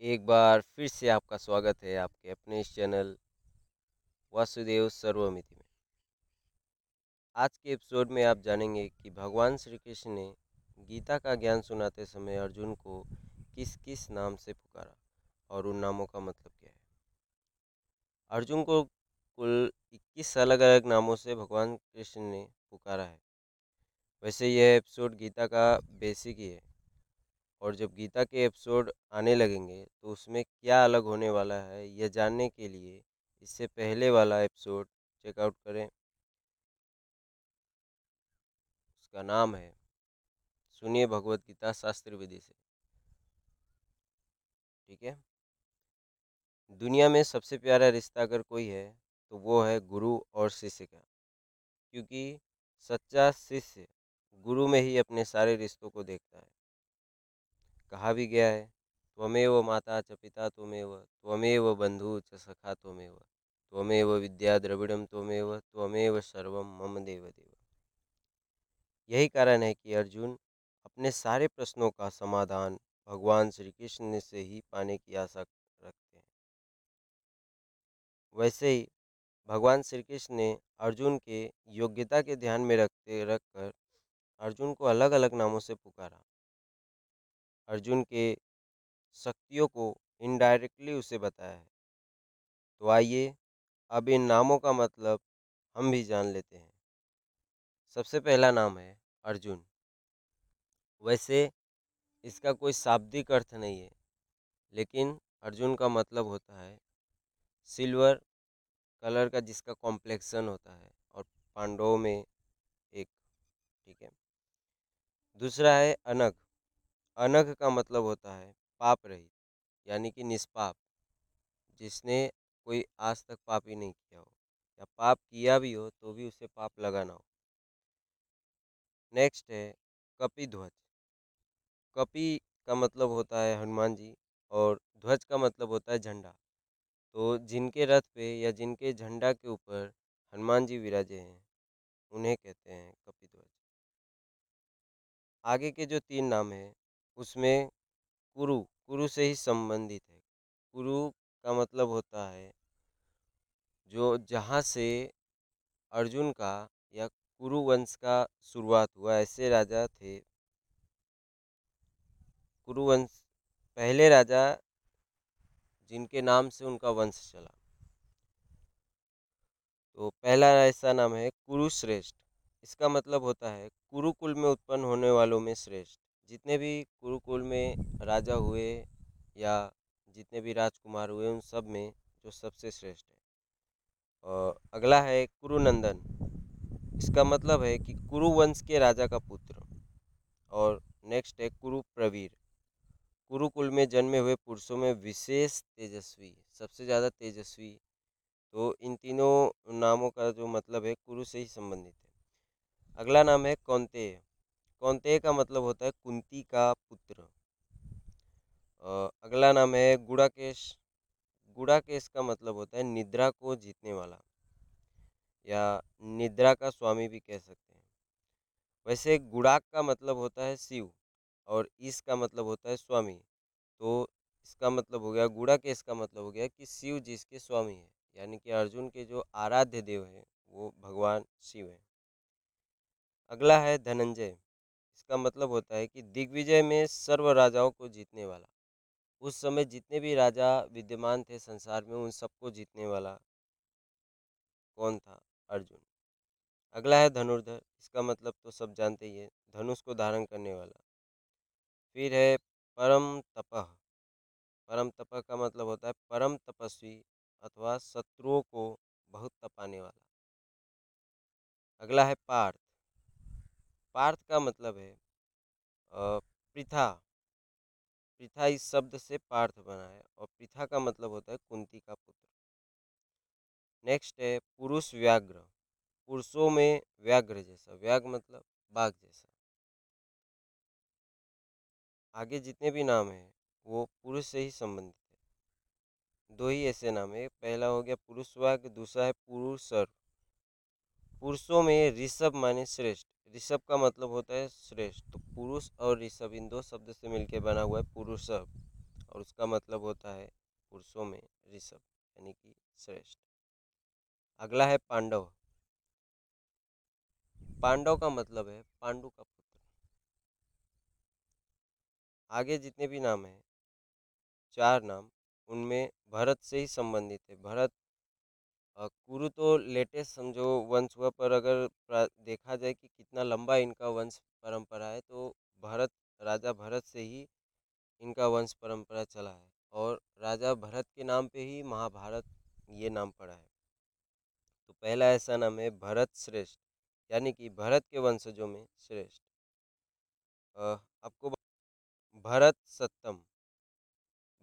एक बार फिर से आपका स्वागत है आपके अपने इस चैनल वासुदेव सर्वमिति में। आज के एपिसोड में आप जानेंगे कि भगवान श्री कृष्ण ने गीता का ज्ञान सुनाते समय अर्जुन को किस किस नाम से पुकारा और उन नामों का मतलब क्या है? अर्जुन को कुल 21 अलग अलग नामों से भगवान कृष्ण ने पुकारा है। वैसे यह एपिसोड गीता का बेसिक ही है। और जब गीता के एपिसोड आने लगेंगे तो उसमें क्या अलग होने वाला है, यह जानने के लिए इससे पहले वाला एपिसोड चेकआउट करें। उसका नाम है, सुनिए भगवत गीता शास्त्र विधि से। ठीक है? दुनिया में सबसे प्यारा रिश्ता अगर कोई है तो वो है गुरु और शिष्य का। क्योंकि सच्चा शिष्य गुरु में ही अपने सारे रिश्तों को देखता है। कहा भी गया है, त्वमेव माता च पिता त्वमेव त्वमेव बंधु च सखा त्वमेव त्वमेव विद्या द्रविड़म त्वमेव त्वमेव सर्वम मम देव देव यही कारण है कि अर्जुन अपने सारे प्रश्नों का समाधान भगवान श्री कृष्ण से ही पाने की आशा रखते हैं। वैसे ही भगवान श्री कृष्ण ने अर्जुन के योग्यता के ध्यान में रखते, रखकर अर्जुन को अलग अलग नामों से पुकारा। अर्जुन के शक्तियों को इनडायरेक्टली उसे बताया है। तो आइए, अब इन नामों का मतलब हम भी जान लेते हैं। सबसे पहला नाम है अर्जुन। वैसे, इसका कोई शाब्दिक अर्थ नहीं है, लेकिन अर्जुन का मतलब होता है सिल्वर कलर का जिसका कॉम्प्लेक्सन होता है और पांडवों में एक, ठीक है। दूसरा है अनग अनघ का मतलब होता है पाप रहित, यानी कि निष्पाप, जिसने कोई आज तक पाप ही नहीं किया हो। या पाप किया भी हो तो भी उसे पाप लगाना हो। नेक्स्ट है, कपि ध्वज। कपि का मतलब होता है हनुमान जी और ध्वज का मतलब होता है झंडा। तो जिनके रथ पे या जिनके झंडा के ऊपर हनुमान जी विराजे हैं, उन्हें कहते हैं कपि ध्वज। आगे के जो तीन नाम हैं उसमें कुरु कुरु से ही संबंधित है। कुरु का मतलब होता है जो जहाँ से अर्जुन का या कुरु वंश का शुरुआत हुआ, ऐसे राजा थे। कुरु वंश, पहले राजा जिनके नाम से उनका वंश चला। तो पहला ऐसा नाम है कुरुश्रेष्ठ इसका मतलब होता है कुरुकुल में उत्पन्न होने वालों में श्रेष्ठ। जितने भी कुरुकुल में राजा हुए या जितने भी राजकुमार हुए, उन सब में जो सबसे श्रेष्ठ है। और अगला है कुरुनंदन। इसका मतलब है कि कुरु वंश के राजा का पुत्र। और नेक्स्ट है कुरु प्रवीर कुरुकुल में जन्मे हुए पुरुषों में विशेष तेजस्वी, सबसे ज़्यादा तेजस्वी तो इन तीनों नामों का जो मतलब है कुरु से ही संबंधित है। अगला नाम है कौनतेय कौनतेय का मतलब होता है कुंती का पुत्र? अगला नाम है गुड़ाकेश। गुड़ाकेश का मतलब होता है निद्रा को जीतने वाला, या निद्रा का स्वामी भी कह सकते हैं। वैसे गुड़ाक का मतलब होता है शिव और इस का मतलब होता है स्वामी। तो इसका मतलब हो गया गुड़ा के इसका मतलब हो गया कि शिव जिसके स्वामी है, यानी कि अर्जुन के जो आराध्य देव है, वो भगवान शिव है। अगला है धनंजय। इसका मतलब होता है कि दिग्विजय में सर्व राजाओं को जीतने वाला। उस समय जितने भी राजा विद्यमान थे संसार में, उन सबको जीतने वाला कौन था? अर्जुन। अगला है धनुर्धर। इसका मतलब तो सब जानते ही है, धनुष को धारण करने वाला। फिर है परम तपह परम तपह का मतलब होता है परम तपस्वी अथवा शत्रुओं को बहुत तपाने वाला। अगला है पार्थ। पार्थ का मतलब है पृथा। पृथा इस शब्द से पार्थ बना है और पृथा का मतलब होता है कुंती का पुत्र। नेक्स्ट है पुरुष व्याघ्र। पुरुषों में व्याघ्र जैसा। व्याघ्र मतलब बाघ जैसा। आगे जितने भी नाम हैं, वो पुरुष से ही संबंधित है। दो ही ऐसे नाम है। पहला हो गया पुरुष वाग दूसरा है पुरुष सर्व पुरुषों में ऋषभ माने श्रेष्ठ। ऋषभ का मतलब होता है श्रेष्ठ तो पुरुष और ऋषभ इन दो शब्द से मिलकर बना हुआ है पुरुष और उसका मतलब होता है पुरुषों में ऋषभ, यानी कि श्रेष्ठ। अगला है पांडव। पांडव का मतलब है पांडु का पुत्र। आगे जितने भी नाम हैं, चार नाम, उनमें भरत से ही संबंधित है। भरत कुरु तो लेटेस्ट समझो वंश हुआ, पर अगर देखा जाए कि कितना लंबा इनका वंश परंपरा है तो भरत, राजा भरत से ही इनका वंश परंपरा चला है और राजा भरत के नाम पे ही महाभारत ये नाम पड़ा है। तो पहला ऐसा नाम है भरत श्रेष्ठ, यानी कि भरत के वंशजों में श्रेष्ठ। आपको भरत सत्तम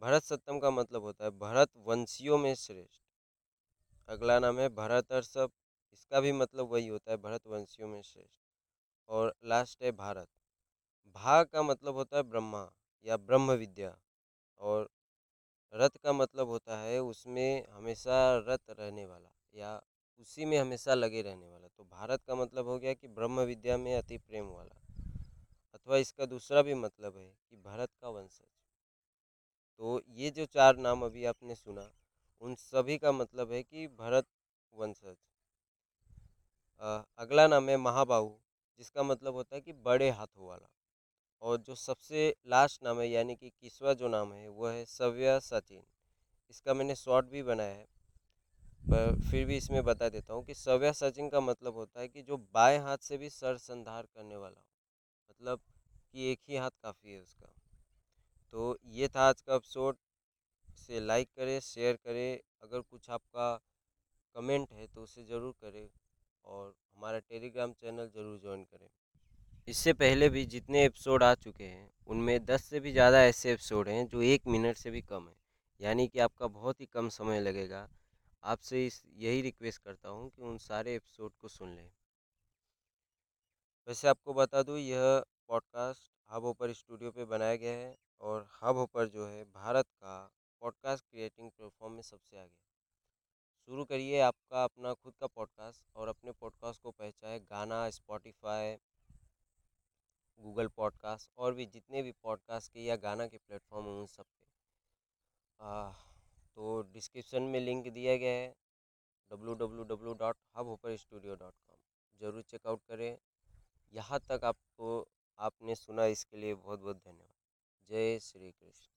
भरत सत्तम का मतलब होता है भरत वंशियों में श्रेष्ठ। अगला नाम है भरत अर्षभ इसका भी मतलब वही होता है भरत वंशियों में श्रेष्ठ। और लास्ट है भारत। भा का मतलब होता है ब्रह्मा या ब्रह्म विद्या और रथ का मतलब होता है उसमें हमेशा रत रहने वाला या उसी में हमेशा लगे रहने वाला। तो भारत का मतलब हो गया कि ब्रह्म विद्या में अति प्रेम वाला। अथवा इसका दूसरा भी मतलब है कि भारत का वंशज। तो ये जो चार नाम अभी आपने सुना उन सभी का मतलब है कि भरत वंशज। अगला नाम है महाबाहु, जिसका मतलब होता है कि बड़े हाथों वाला। और जो सबसे लास्ट नाम है, यानी कि किसवा जो नाम है वह है सव्य सचिन। इसका मैंने शॉर्ट भी बनाया है। पर फिर भी इसमें बता देता हूँ कि सव्य सचिन का मतलब होता है कि जो बाएँ हाथ से भी सरसंधार करने वाला हो। मतलब कि एक ही हाथ काफ़ी है उसका। तो ये था आज का एपिसोड इसे लाइक करें, शेयर करें, अगर कुछ आपका कमेंट है तो उसे ज़रूर करें और हमारा टेलीग्राम चैनल ज़रूर ज्वाइन करें। इससे पहले भी जितने एपिसोड आ चुके हैं, उनमें दस से भी ज़्यादा ऐसे एपिसोड हैं जो एक मिनट से भी कम है। यानी कि आपका बहुत ही कम समय लगेगा। आपसे इस, यही रिक्वेस्ट करता हूँ कि उन सारे एपिसोड को सुन लें। वैसे आपको बता दूँ, यह पॉडकास्ट हब ओपर स्टूडियो पे बनाया गया है और हब ओपर जो है, भारत का पॉडकास्ट क्रिएटिंग प्लेटफॉर्म में सबसे आगे। शुरू करिए आपका अपना खुद का पॉडकास्ट और अपने पॉडकास्ट को पहचाए गाना स्पॉटिफाई गूगल पॉडकास्ट और भी जितने भी पॉडकास्ट के या गाना के प्लेटफॉर्म हैं उन सब पे आ, तो डिस्क्रिप्शन में लिंक दिया गया है W W W dot Hubhopper studio dot com ज़रूर चेकआउट करें। यहाँ तक आपको आपने सुना इसके लिए बहुत बहुत धन्यवाद। जय श्री कृष्ण।